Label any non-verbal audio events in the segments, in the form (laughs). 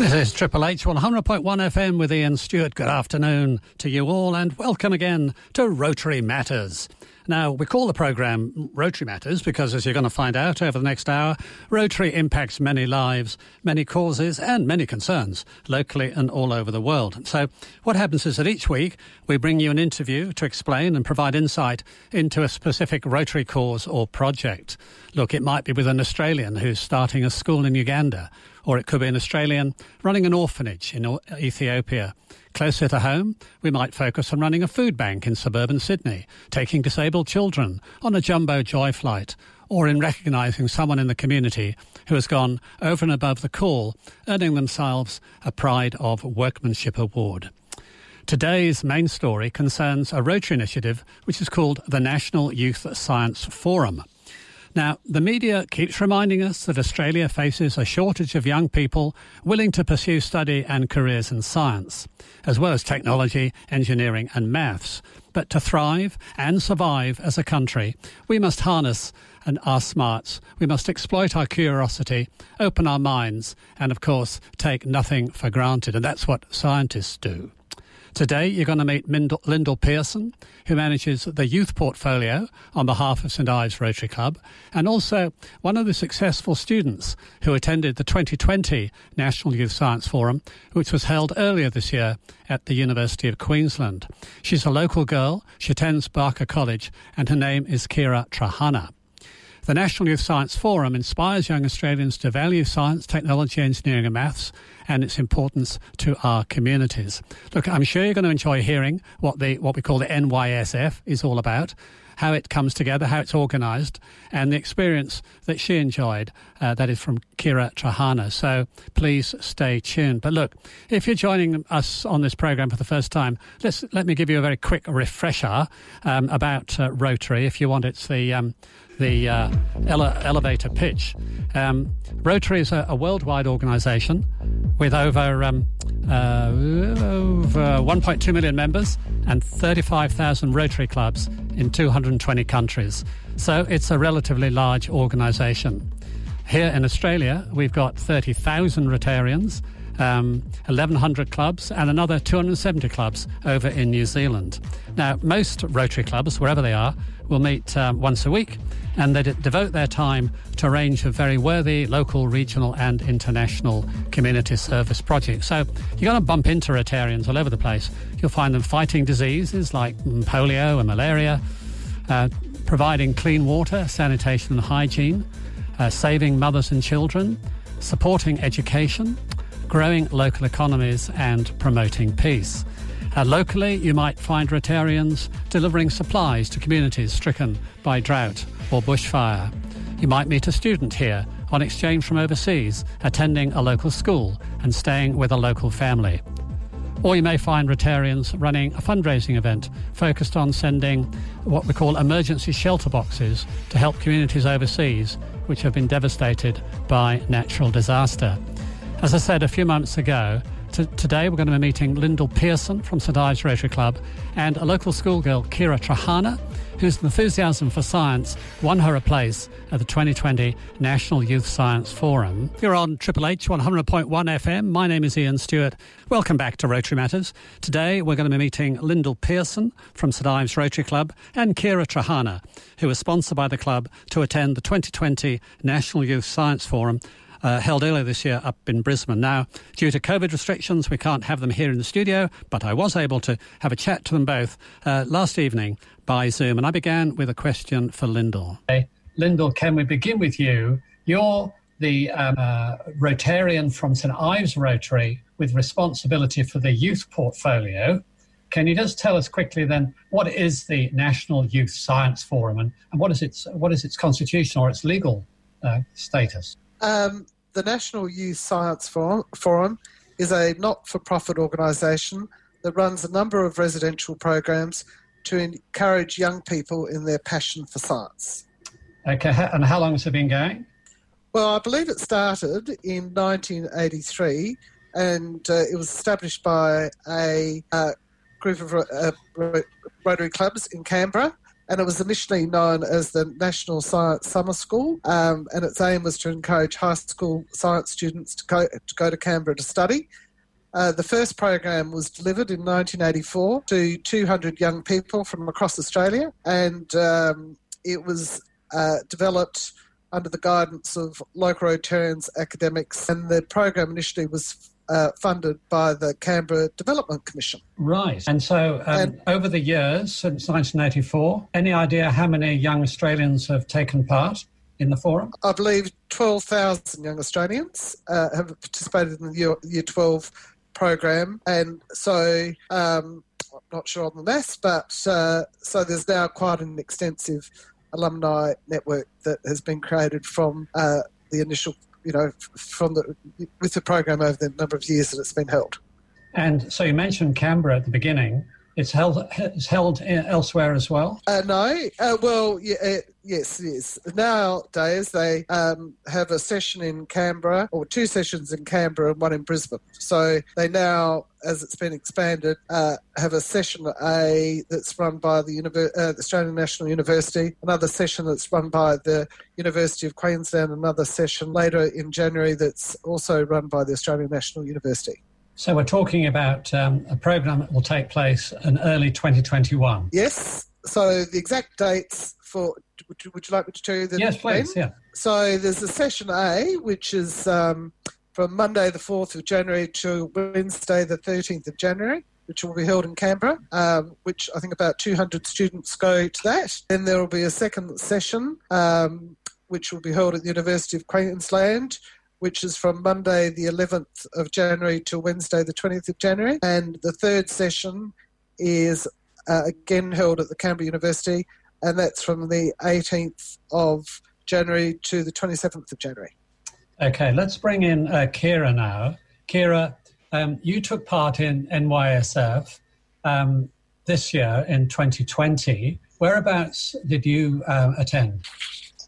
This is Triple H 100.1 FM with Ian Stewart. Good afternoon to you all and welcome again to Rotary Matters. Now, we call the programme Rotary Matters because, as you're going to find out over the next hour, Rotary impacts many lives, many causes, and many concerns locally and all over the world. So, what happens is that each week we bring you an interview to explain and provide insight into a specific Rotary cause or project. Look, it might be with an Australian who's starting a school in Uganda, or it could be an Australian running an orphanage in Ethiopia. Closer to home, we might focus on running a food bank in suburban Sydney, taking disabled children on a jumbo joy flight, or in recognising someone in the community who has gone over and above the call, earning themselves a Pride of Workmanship Award. Today's main story concerns a Rotary initiative which is called the National Youth Science Forum. Now, the media keeps reminding us that Australia faces a shortage of young people willing to pursue study and careers in science, as well as technology, engineering, and maths. But to thrive and survive as a country, we must harness and our smarts. We must exploit our curiosity, open our minds, and of course, take nothing for granted. And that's what scientists do. Today, you're going to meet Lyndall Pearson, who manages the youth portfolio on behalf of St Ives Rotary Club, and also one of the successful students who attended the 2020 National Youth Science Forum, which was held earlier this year at the University of Queensland. She's a local girl, she attends Barker College, and her name is Kira Trahana. The National Youth Science Forum inspires young Australians to value science, technology, engineering, and maths and its importance to our communities. Look, I'm sure you're going to enjoy hearing what the what we call the NYSF is all about how it comes together, how it's organised, and the experience that she enjoyed. Uh, that is from Kira Trahana. So please stay tuned. But look, if you're joining us on this program for the first time, let's let me give you a very quick refresher um, about uh, Rotary. If you want, it's the um, the uh, ele- elevator pitch. Um, Rotary is a, a worldwide organisation with over, um, uh, over 1.2 million members and 35,000 Rotary clubs in 220 countries. So it's a relatively large organisation. Here in Australia, we've got 30,000 Rotarians, um, 1,100 clubs, and another 270 clubs over in New Zealand. Now, most Rotary clubs, wherever they are, will meet um, once a week and they devote their time to a range of very worthy local, regional, and international community service projects. So you're going to bump into Rotarians all over the place. You'll find them fighting diseases like mm, polio and malaria, uh, providing clean water, sanitation, and hygiene, uh, saving mothers and children, supporting education, growing local economies, and promoting peace. Uh, locally, you might find Rotarians delivering supplies to communities stricken by drought or bushfire. You might meet a student here on exchange from overseas, attending a local school and staying with a local family. Or you may find Rotarians running a fundraising event focused on sending what we call emergency shelter boxes to help communities overseas which have been devastated by natural disaster. As I said a few months ago, T- today we're going to be meeting Lyndall Pearson from St Ives Rotary Club and a local schoolgirl, Kira Trahana, whose enthusiasm for science won her a place at the 2020 National Youth Science Forum. You're on Triple H 100.1 FM. My name is Ian Stewart. Welcome back to Rotary Matters. Today we're going to be meeting Lyndall Pearson from St Ives Rotary Club and Kira Trahana, who was sponsored by the club to attend the 2020 National Youth Science Forum uh, held earlier this year up in Brisbane. Now, due to COVID restrictions, we can't have them here in the studio, but I was able to have a chat to them both uh, last evening by Zoom. And I began with a question for Lyndall. Hey, Lyndall, can we begin with you? You're the um, uh, Rotarian from St Ives Rotary with responsibility for the youth portfolio. Can you just tell us quickly then what is the National Youth Science Forum and, and what is its what is its constitutional or its legal uh, status? Um, the National Youth Science Forum is a not for profit organisation that runs a number of residential programs to encourage young people in their passion for science. Okay, and how long has it been going? Well, I believe it started in 1983 and uh, it was established by a uh, group of uh, Rotary clubs in Canberra and it was initially known as the National Science Summer School, um, and its aim was to encourage high school science students to go to, go to Canberra to study. Uh, the first program was delivered in 1984 to 200 young people from across Australia, and um, it was uh, developed under the guidance of local Rotarians academics, and the program initially was uh, funded by the Canberra Development Commission. Right. And so, um, and, over the years since 1984, any idea how many young Australians have taken part? In the forum? I believe 12,000 young Australians uh, have participated in the year, year 12 program. And so, um, I'm not sure on the maths, but uh, so there's now quite an extensive alumni network that has been created from uh, the initial, you know, from the with the program over the number of years that it's been held. And so you mentioned Canberra at the beginning. It's held it's held elsewhere as well. Uh, no, uh, well, yeah, uh, yes, yes. Nowadays they um, have a session in Canberra, or two sessions in Canberra and one in Brisbane. So they now, as it's been expanded, uh, have a session A that's run by the, uh, the Australian National University, another session that's run by the University of Queensland, another session later in January that's also run by the Australian National University. So we're talking about um, a program that will take place in early 2021. Yes. So the exact dates for would you, would you like me to tell you the yes, please. Yeah. So there's a session A, which is um, from Monday the 4th of January to Wednesday the 13th of January which will be held in Canberra, um, which I think about 200 students go to that. Then there will be a second session, um, which will be held at the University of Queensland, which is from Monday the 11th of January to Wednesday the 20th of January. And the third session is uh, again held at the Canberra University, and that's from the 18th of January to the 27th of January. Okay, let's bring in uh, Kira now. Kira, um, you took part in NYSF um, this year in 2020. Whereabouts did you uh, attend?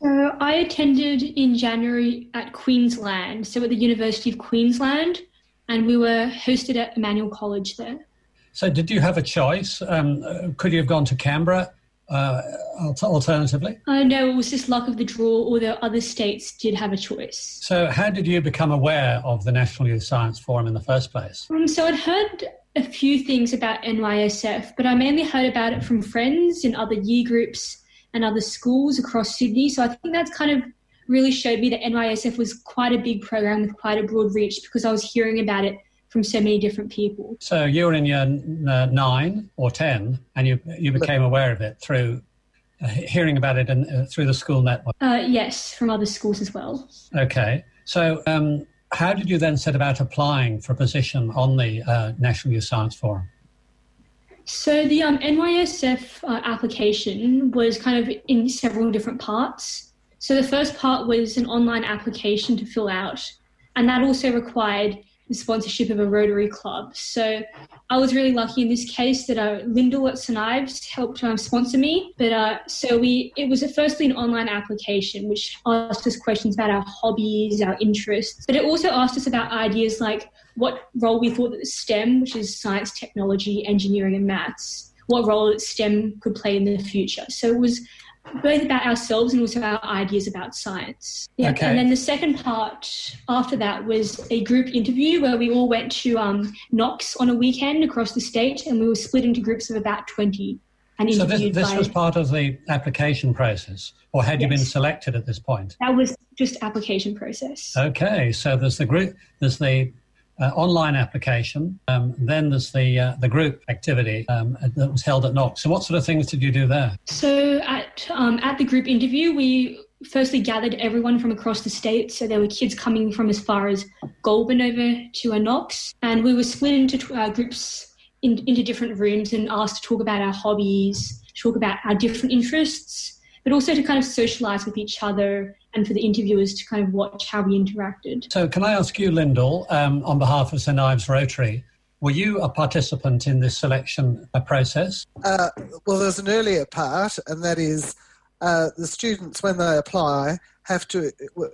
So I attended in January at Queensland, so at the University of Queensland, and we were hosted at Emmanuel College there. So did you have a choice? Um, could you have gone to Canberra uh, alternatively? Uh, no, it was just luck of the draw, although other states did have a choice. So how did you become aware of the National Youth Science Forum in the first place? Um, so I'd heard a few things about NYSF, but I mainly heard about it from friends in other year groups and other schools across Sydney. So I think that's kind of really showed me that NYSF was quite a big program with quite a broad reach because I was hearing about it from so many different people. So you were in year uh, nine or ten, and you you became aware of it through uh, hearing about it and uh, through the school network. Uh, yes, from other schools as well. Okay, so. Um, how did you then set about applying for a position on the uh, National Youth Science Forum? So the um, NYSF uh, application was kind of in several different parts. So the first part was an online application to fill out, and that also required the sponsorship of a Rotary Club. So I was really lucky in this case that uh, Lyndall at St Ives helped um, sponsor me. But uh, so we, it was a, firstly an online application which asked us questions about our hobbies, our interests, but it also asked us about ideas like what role we thought that STEM, which is science, technology, engineering, and maths, what role STEM could play in the future. So it was both about ourselves and also our ideas about science. Yeah. Okay. And then the second part after that was a group interview where we all went to um, Knox on a weekend across the state and we were split into groups of about 20. And so this, this by... was part of the application process, or had yes. you been selected at this point? That was just application process. Okay, so there's the group, there's the uh, online application. Um, then there's the uh, the group activity um, that was held at Knox. So, what sort of things did you do there? So, at um, at the group interview, we firstly gathered everyone from across the state. So there were kids coming from as far as Goulburn over to a Knox, and we were split into uh, groups in, into different rooms and asked to talk about our hobbies, talk about our different interests, but also to kind of socialise with each other and for the interviewers to kind of watch how we interacted. So, can I ask you, Lyndall, um, on behalf of St Ives Rotary, were you a participant in this selection uh, process? Uh, well, there's an earlier part, and that is uh, the students, when they apply, have to, uh,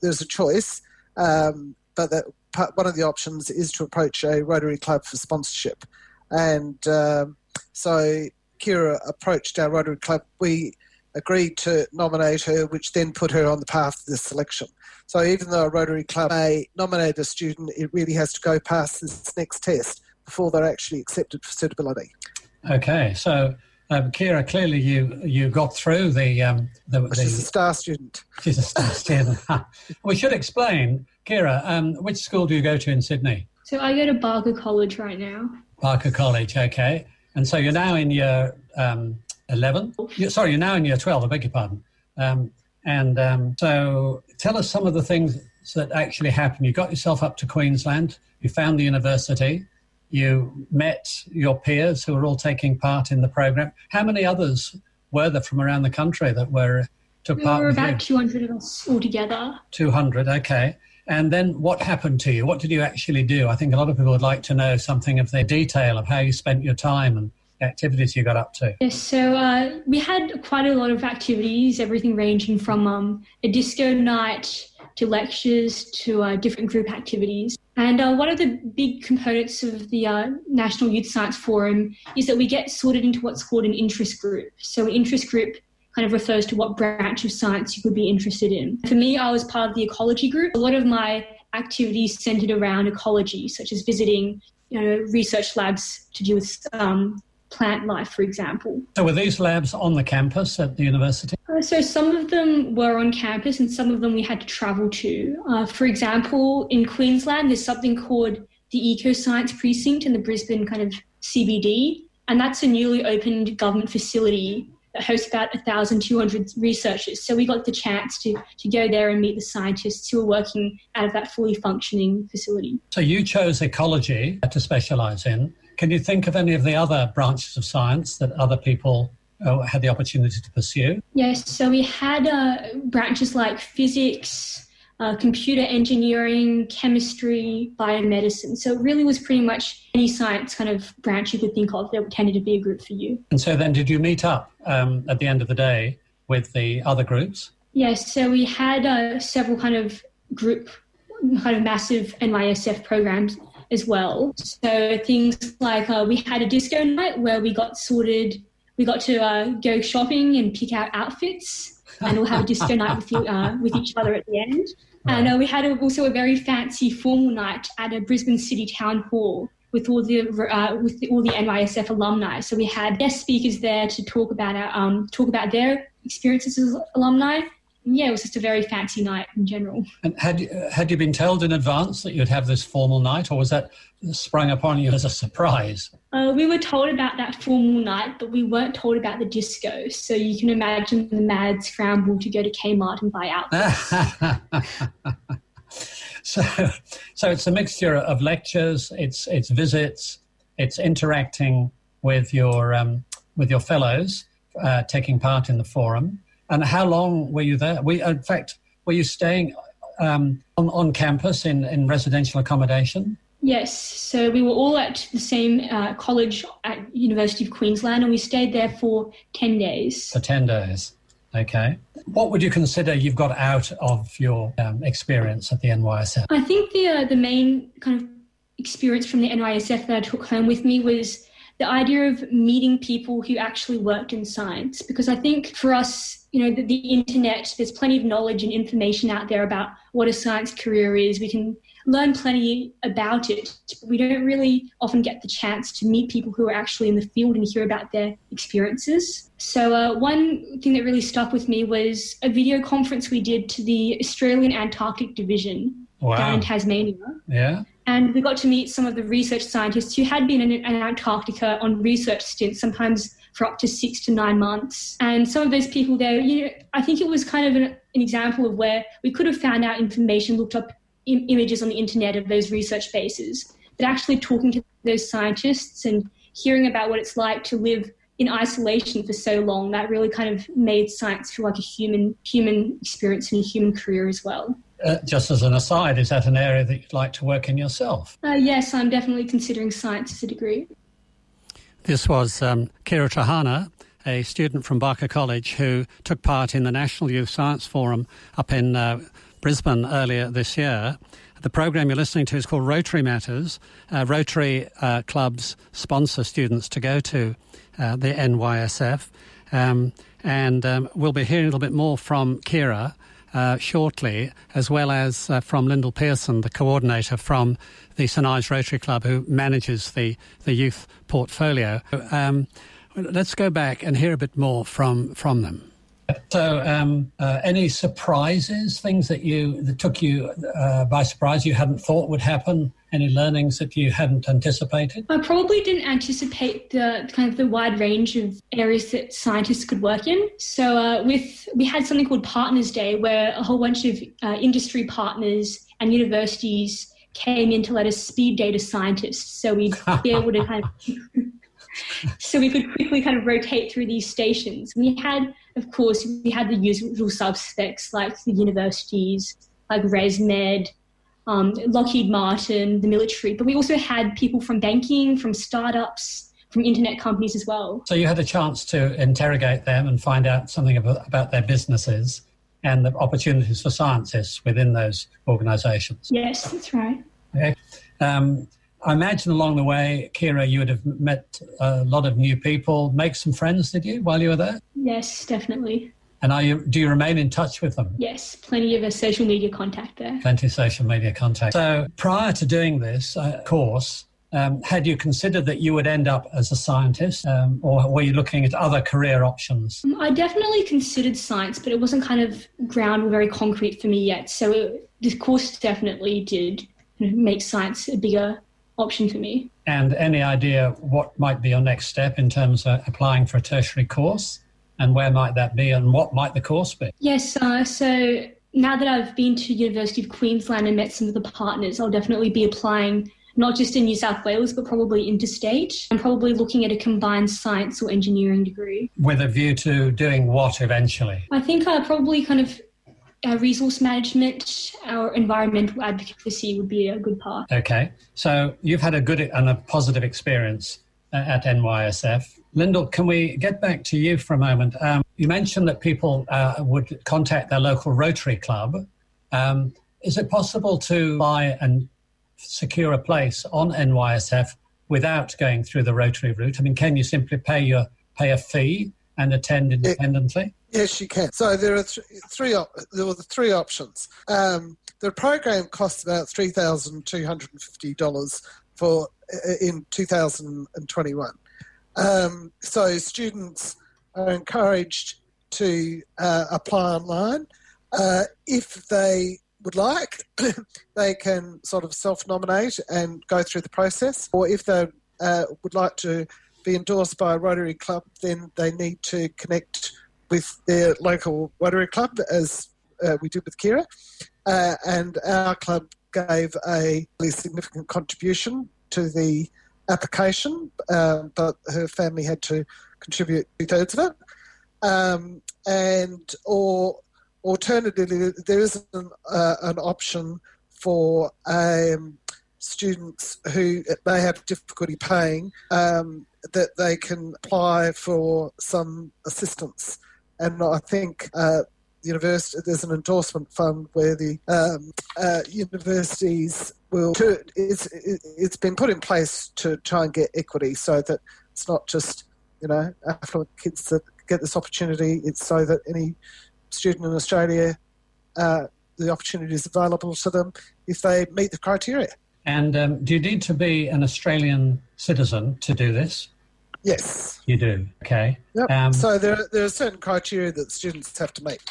there's a choice, um, but that part, one of the options is to approach a Rotary Club for sponsorship. And um, so Kira approached our Rotary Club, we agreed to nominate her, which then put her on the path to this selection. So even though a Rotary Club may nominate a student, it really has to go past this next test before they're actually accepted for suitability. Okay, so um, Kira, clearly you you got through the um, the, the she's a star student. She's a star (laughs) student. we should explain, Kira. Um, which school do you go to in Sydney? So I go to Barker College right now. Barker College, okay. And so you're now in your um, 11? You're, sorry, you're now in year 12, I beg your pardon. Um, and um, so tell us some of the things that actually happened. You got yourself up to Queensland, you found the university, you met your peers who were all taking part in the program. How many others were there from around the country that were took there part? There were about you? 200 of us altogether. 200, okay. And then what happened to you? What did you actually do? I think a lot of people would like to know something of the detail of how you spent your time and activities you got up to? Yes, so uh, we had quite a lot of activities, everything ranging from um, a disco night to lectures to uh, different group activities. And uh, one of the big components of the uh, National Youth Science Forum is that we get sorted into what's called an interest group. So, an interest group kind of refers to what branch of science you could be interested in. For me, I was part of the ecology group. A lot of my activities centered around ecology, such as visiting you know, research labs to do with um, plant life, for example. So, were these labs on the campus at the university? Uh, so, some of them were on campus and some of them we had to travel to. Uh, for example, in Queensland, there's something called the Eco Science Precinct in the Brisbane kind of CBD, and that's a newly opened government facility that hosts about 1,200 researchers. So we got the chance to, to go there and meet the scientists who are working out of that fully functioning facility. So you chose ecology to specialise in. Can you think of any of the other branches of science that other people uh, had the opportunity to pursue? Yes, so we had uh, branches like physics, uh, computer engineering, chemistry, biomedicine. So it really was pretty much any science kind of branch you could think of that tended to be a group for you. And so then, did you meet up um, at the end of the day with the other groups? Yes, so we had uh, several kind of group, kind of massive NYSF programs as well. So things like uh, we had a disco night where we got sorted, we got to uh, go shopping and pick out outfits, (laughs) and we'll have a disco night with, you, uh, with each other at the end. And uh, we had a, also a very fancy formal night at a Brisbane City Town Hall with all the uh, with the, all the NYSF alumni. So we had guest speakers there to talk about our, um, talk about their experiences as alumni, yeah, it was just a very fancy night in general. And had you, had you been told in advance that you'd have this formal night, or was that sprung upon you as a surprise? Uh, we were told about that formal night, but we weren't told about the disco. So you can imagine the mad scramble to go to Kmart and buy out. (laughs) so, so it's a mixture of lectures, it's it's visits, it's interacting with your um, with your fellows, uh, taking part in the forum and how long were you there? We, in fact, were you staying um, on, on campus in, in residential accommodation? Yes, so we were all at the same uh, college at University of Queensland, and we stayed there for ten days. For ten days, okay. What would you consider you've got out of your um, experience at the NYSF? I think the uh, the main kind of experience from the NYSF that I took home with me was the idea of meeting people who actually worked in science, because I think for us you know, the, the, internet, there's plenty of knowledge and information out there about what a science career is. We can learn plenty about it, we don't really often get the chance to meet people who are actually in the field and hear about their experiences. So, uh, one thing that really stuck with me was a video conference we did to the Australian Antarctic Division wow. down in Tasmania. Yeah. And we got to meet some of the research scientists who had been in, Antarctica on research stints, sometimes for up to six to nine months. And some of those people there, you know, I think it was kind of an, an example of where we could have found out information, looked up Im- images on the internet of those research bases, but actually talking to those scientists and hearing about what it's like to live in isolation for so long, that really kind of made science feel like a human human experience and a human career as well. Uh, just as an aside, is that an area that you'd like to work in yourself? Uh, yes, I'm definitely considering science as a degree. This was um, Kira Trahana, a student from Barker College who took part in the National Youth Science Forum up in uh, Brisbane earlier this year. The program you're listening to is called Rotary Matters. Uh, Rotary uh, clubs sponsor students to go to uh, the NYSF. Um, and um, we'll be hearing a little bit more from Kira uh, shortly, as well as uh, from Lyndall Pearson, the coordinator from the St Ives Rotary Club, who manages the, the youth portfolio. Um, let's go back and hear a bit more from, from them. So, um, uh, any surprises, things that you that took you uh, by surprise, you hadn't thought would happen? Any learnings that you hadn't anticipated? I probably didn't anticipate the kind of the wide range of areas that scientists could work in. So, uh, with we had something called Partners Day, where a whole bunch of uh, industry partners and universities came in to let us speed data scientists, so we'd (laughs) be able to kind of. (laughs) so we could quickly kind of rotate through these stations. We had, of course, we had the usual suspects like the universities, like ResMed, um, Lockheed Martin, the military, but we also had people from banking, from startups, from internet companies as well. So you had a chance to interrogate them and find out something about, their businesses and the opportunities for scientists within those organizations. Yes, that's right. Okay. Um, I imagine along the way, Kira, you would have met a lot of new people, make some friends, did you, while you were there? Yes, definitely. And are you, do you remain in touch with them? Yes, plenty of a social media contact there. Plenty of social media contact. So prior to doing this uh, course, um, had you considered that you would end up as a scientist, um, or were you looking at other career options? I definitely considered science, but it wasn't kind of ground very concrete for me yet. So it, this course definitely did make science a bigger option for me. And any idea what might be your next step in terms of applying for a tertiary course? And where might that be and what might the course be? Yes, uh, so now that I've been to University of Queensland and met some of the partners, I'll definitely be applying not just in New South Wales, but probably interstate. I'm probably looking at a combined science or engineering degree. With a view to doing what eventually? I think I probably kind of our resource management, our environmental advocacy would be a good part. Okay, so you've had a good and a positive experience uh, at NYSF. Lyndall, can we get back to you for a moment? Um, you mentioned that people uh, would contact their local Rotary Club. Um, is it possible to buy and secure a place on NYSF without going through the Rotary route? I mean, can you simply pay your pay a fee and attend independently? Yes, you can. So there are th- three op- there were the three options. Um, the program costs about three thousand two hundred and fifty dollars for in 2021. Um, so students are encouraged to uh, apply online. Uh, if they would like, (coughs) they can sort of self nominate and go through the process. Or if they uh, would like to be endorsed by a Rotary Club, then they need to connect with their local Rotary Club, as uh, we did with Kira. Uh, and our club gave a really significant contribution to the application, uh, but her family had to contribute two thirds of it. Um, and or alternatively, there is an, uh, an option for um, students who may have difficulty paying um, that they can apply for some assistance and I think uh, university there's an endorsement fund where the um, uh, universities will. To, it's it's been put in place to try and get equity, so that it's not just you know affluent kids that get this opportunity. It's so that any student in Australia. Uh, the opportunity is available to them if they meet the criteria. And um, do you need to be an Australian citizen to do this? Yes. You do. Okay. Yep. Um, so there, there are certain criteria that students have to meet.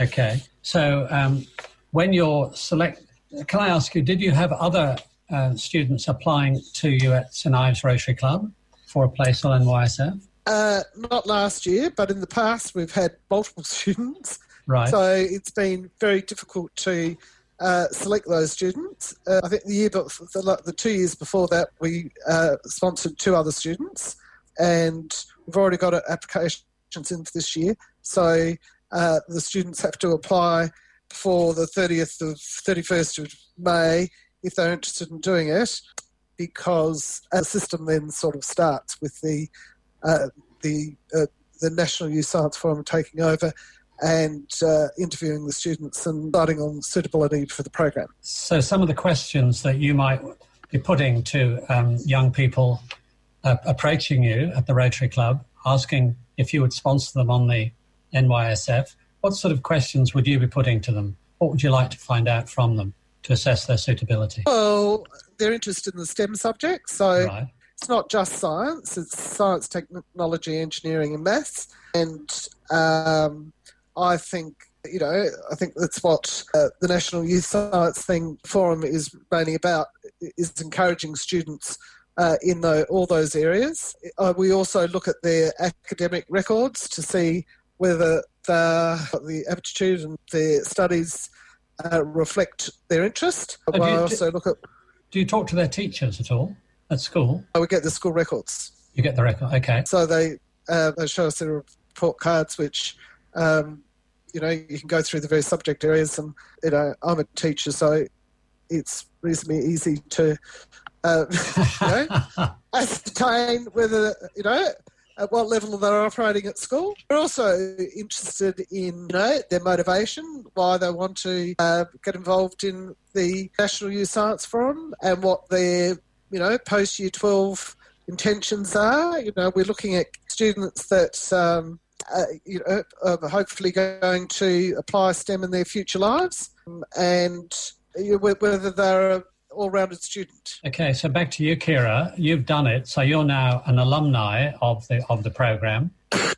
Okay. So um, when you're select, can I ask you, did you have other uh, students applying to you at St Ives Rotary Club for a place on NYSF? Uh, not last year, but in the past we've had multiple (laughs) students. Right. So it's been very difficult to uh, select those students. Uh, I think the year, the, the, two years before that, we uh, sponsored two other students and we've already got applications in for this year. So uh, the students have to apply before the 30th of 31st of May if they're interested in doing it, because the system then sort of starts with the uh, the uh, the National Youth Science Forum taking over, and uh, interviewing the students and deciding on suitability for the program. So, some of the questions that you might be putting to um, young people uh, approaching you at the Rotary Club, asking if you would sponsor them on the NYSF, what sort of questions would you be putting to them? What would you like to find out from them to assess their suitability? Well, they're interested in the STEM subjects, so right. it's not just science, it's science, technology, engineering, and maths. And um, I think you know, I think that's what uh, the National Youth Science Thing Forum is mainly about, is encouraging students uh, in the, all those areas. Uh, we also look at their academic records to see whether the, the aptitude and their studies uh, reflect their interest. Do, you, also look at. Do you talk to their teachers at all at school? Oh, we get the school records. You get the record, okay. So they uh, they show us their report cards, which um, you know you can go through the various subject areas, and you know I'm a teacher, so it's reasonably easy to uh, (laughs) you know, (laughs) ascertain whether you know at what level they're operating at school. We're also interested in you know, their motivation, why they want to uh, get involved in the National Youth Science Forum, and what their you know post Year 12 intentions are. You know, we're looking at students that. Um, uh, you know, are hopefully going to apply STEM in their future lives, and whether they're all-rounded student. Okay, so back to you, Kira. You've done it, so you're now an alumni of the of the program.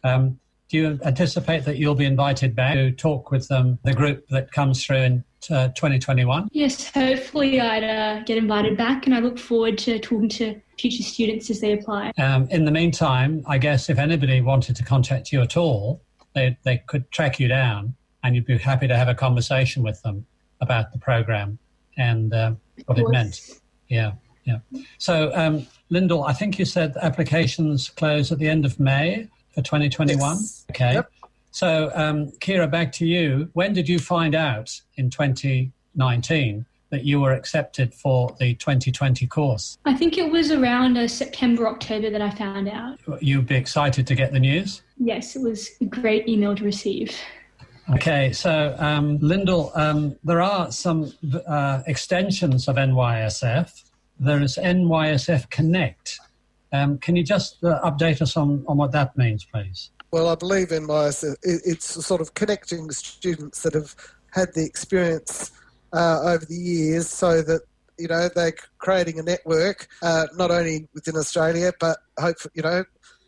Um, do you anticipate that you'll be invited back to talk with them, the group that comes through in uh, 2021? Yes, hopefully I'd uh, get invited back, and I look forward to talking to future students as they apply. Um, in the meantime, I guess if anybody wanted to contact you at all, they, they could track you down, and you'd be happy to have a conversation with them about the program and uh, what it meant. Yeah, yeah. So, um, Lyndall, I think you said applications close at the end of May for 2021. Yes. Okay. Yep. So, um, Kira, back to you. When did you find out in 2019 that you were accepted for the 2020 course? I think it was around uh, September, October that I found out. You'd be excited to get the news? Yes, it was a great email to receive. Okay, so um, Lyndall, um, there are some uh, extensions of NYSF. There is NYSF Connect. Um, can you just uh, update us on, on what that means, please? Well, I believe NYSF, it's sort of connecting students that have had the experience uh, over the years so that you know they're creating a network uh, not only within Australia but hopefully you know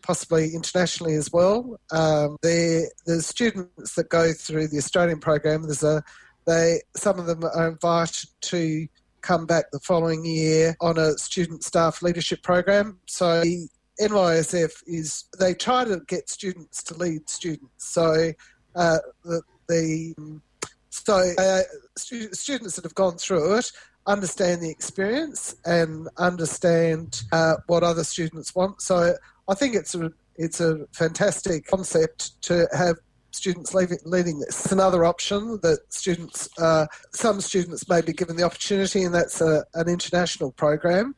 possibly internationally as well. Um, the students that go through the Australian program, there's a they some of them are invited to come back the following year on a student staff leadership program. So the NYSF is they try to get students to lead students. So uh, the, the so uh, stu- students that have gone through it understand the experience and understand uh, what other students want. So I think it's a it's a fantastic concept to have students leaving, leading this. It's another option that students, uh, some students may be given the opportunity, and that's a, an international program.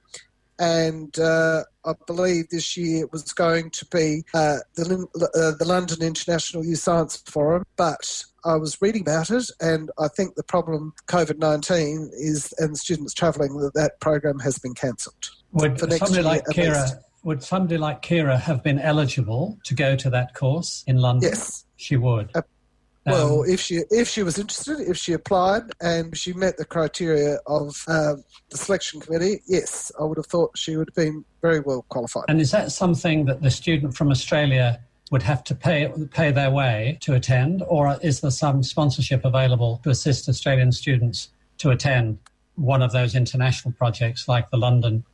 And uh, I believe this year it was going to be uh, the, uh, the London International Youth Science Forum, but I was reading about it, and I think the problem COVID nineteen is, and students travelling, that that program has been cancelled. Would somebody like Kira would somebody like Kira have been eligible to go to that course in London? Yes, she would. Uh, well, um, if she if she was interested, if she applied and she met the criteria of uh, the selection committee, yes, I would have thought she would have been very well qualified. And is that something that the student from Australia would have to pay pay their way to attend, or is there some sponsorship available to assist Australian students to attend one of those international projects like the London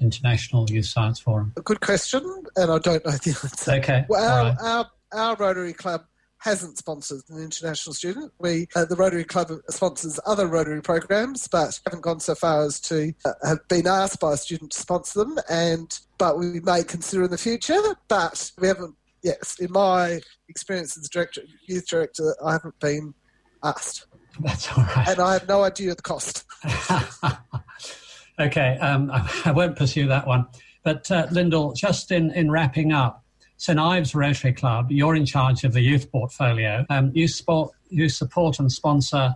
International Youth Science Forum? A good question, and I don't know the answer. Okay. Well, our, right. our, our Rotary Club hasn't sponsored an international student. We, uh, the Rotary Club sponsors other Rotary programs, but haven't gone so far as to uh, have been asked by a student to sponsor them. And but we may consider in the future. But we haven't. Yes, in my experience as director, youth director, I haven't been asked. (laughs) That's all right. And I have no idea the cost. (laughs) Okay, um, (laughs) I won't pursue that one. But uh, Lyndall, just in, in wrapping up, St Ives Rotary Club, you're in charge of the youth portfolio. Um, you, sport, you support and sponsor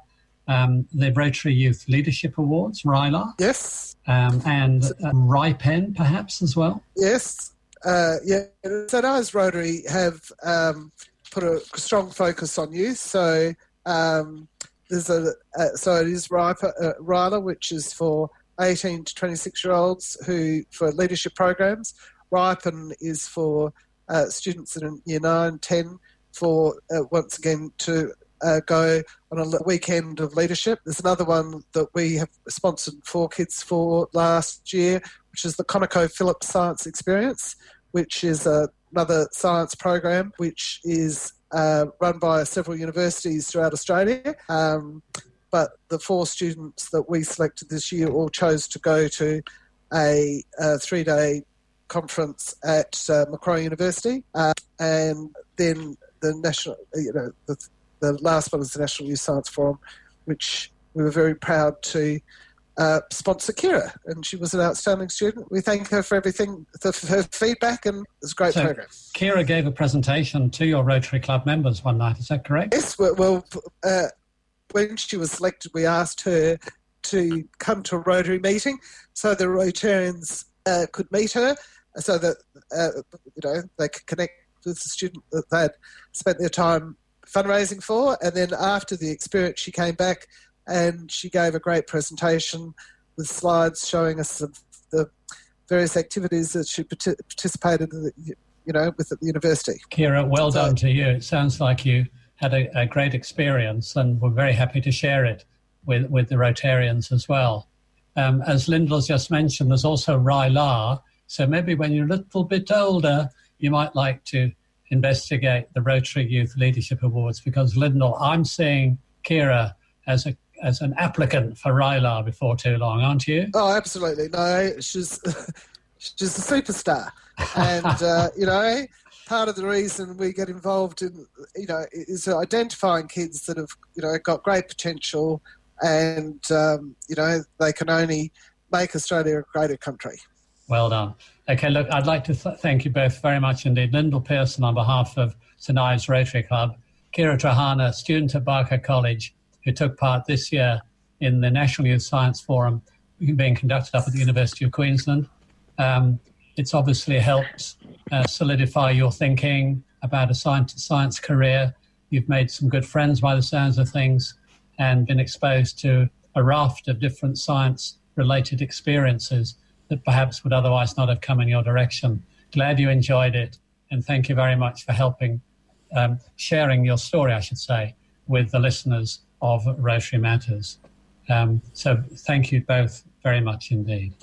um, the Rotary Youth Leadership Awards, RYLA. Yes. Um, and uh, RYPEN, perhaps, as well. Yes. Uh, yeah. St Ives Rotary have um, put a strong focus on youth. So um, there's a uh, so it is RYLA, which is for 18 to 26 year olds who for leadership programs. RYPEN is for uh, students in year 9, 10 for uh, once again to uh, go on a weekend of leadership. There's another one that we have sponsored four kids for last year, which is the ConocoPhillips Science Experience, which is another science program which is uh, run by several universities throughout Australia. Um, but the four students that we selected this year all chose to go to a, a three day conference at uh, Macquarie University, uh, and then the national, you know, the, the last one was the National Youth Science Forum, which we were very proud to uh, sponsor Kira, and she was an outstanding student. We thank her for everything, for her feedback, and it was a great so program. Kira gave a presentation to your Rotary Club members one night. Is that correct? Yes. Well, uh, when she was selected, we asked her to come to a Rotary meeting so the Rotarians uh, could meet her, so that uh, you know they could connect with the student that they'd spent their time fundraising for. And then after the experience, she came back and she gave a great presentation with slides showing us the, the various activities that she participated in, you know, with at the university. Kira, well so, done to you. It sounds like you had a, a, great experience and we're very happy to share it with, with the Rotarians as well. Um, as Lyndall's just mentioned, there's also RYLA. So maybe when you're a little bit older, you might like to investigate the Rotary Youth Leadership Awards because Lyndall, I'm seeing Kira as a as an applicant for RYLA before too long, aren't you? Oh, absolutely. No, she's (laughs) she's a superstar, and uh, you know, part of the reason we get involved in you know is identifying kids that have you know got great potential, and um, you know they can only make Australia a greater country. Well done. Okay, look, I'd like to th- thank you both very much indeed. Lyndall Pearson on behalf of St Ives Rotary Club, Kira Trahana, student at Barker College, who took part this year in the National Youth Science Forum being conducted up at the University of Queensland. Um, it's obviously helped uh, solidify your thinking about a science, science career. You've made some good friends by the sounds of things and been exposed to a raft of different science related experiences that perhaps would otherwise not have come in your direction. Glad you enjoyed it and thank you very much for helping, um, sharing your story, I should say, with the listeners of Rotary Matters. Um, so thank you both very much indeed.